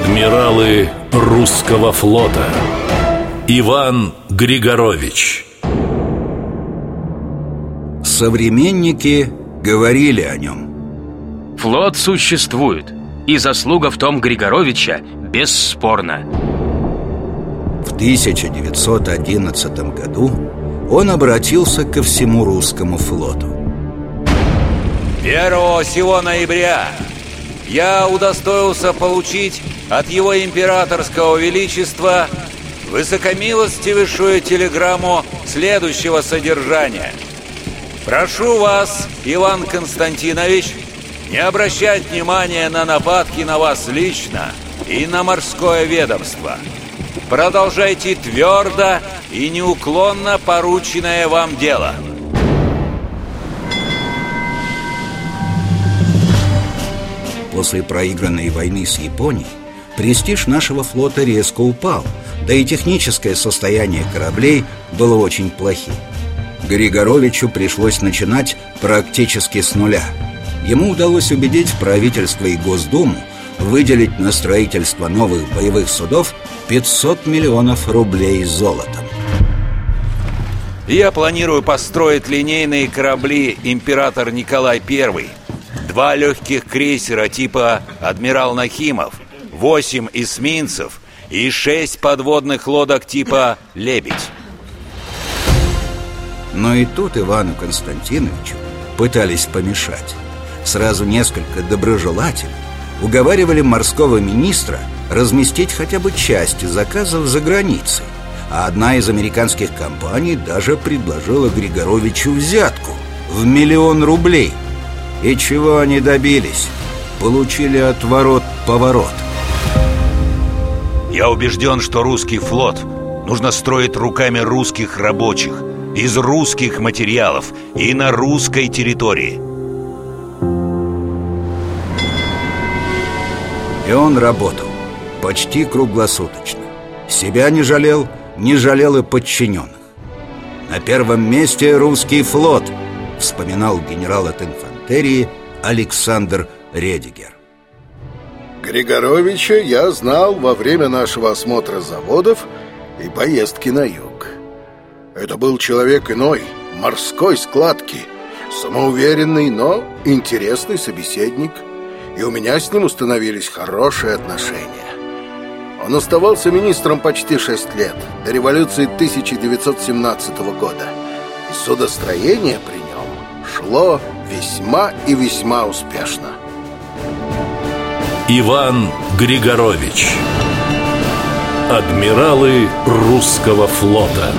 Адмиралы русского флота. Иван Григорович. Современники говорили о нем. Флот существует И заслуга в том Григоровича бесспорна. В 1911 году он обратился ко всему русскому флоту. 1 сего ноября я удостоился получить от его императорского величества высокомилостивейшую телеграмму следующего содержания. Прошу вас, Иван Константинович, не обращать внимания на нападки на вас лично и на морское ведомство. Продолжайте твердо и неуклонно порученное вам дело. После проигранной войны с Японией престиж нашего флота резко упал, да и техническое состояние кораблей было очень плохим. Григоровичу пришлось начинать практически с нуля. Ему удалось убедить правительство и Госдуму выделить на строительство новых боевых судов 500 миллионов рублей золотом. Я планирую построить линейные корабли «Император Николай I», два легких крейсера типа «Адмирал Нахимов», восемь эсминцев и шесть подводных лодок типа «Лебедь». Но и тут Ивану Константиновичу пытались помешать. Сразу несколько доброжелателей уговаривали морского министра разместить хотя бы части заказов за границей. А одна из американских компаний даже предложила Григоровичу взятку в миллион рублей. И чего они добились? Получили отворот-поворот. Я убежден, что русский флот нужно строить руками русских рабочих, из русских материалов и на русской территории. И он работал почти круглосуточно. Себя не жалел, не жалел и подчиненных. На первом месте русский флот, вспоминал генерал от инфантерии Александр Редигер. Григоровича я знал во время нашего осмотра заводов и поездки на юг. Это был человек иной, морской складки, самоуверенный, но интересный собеседник, и у меня с ним установились хорошие отношения. Он оставался министром почти шесть лет, до революции 1917 года, и судостроение при нем шло весьма и весьма успешно. Иван Григорович Адмиралы русского флота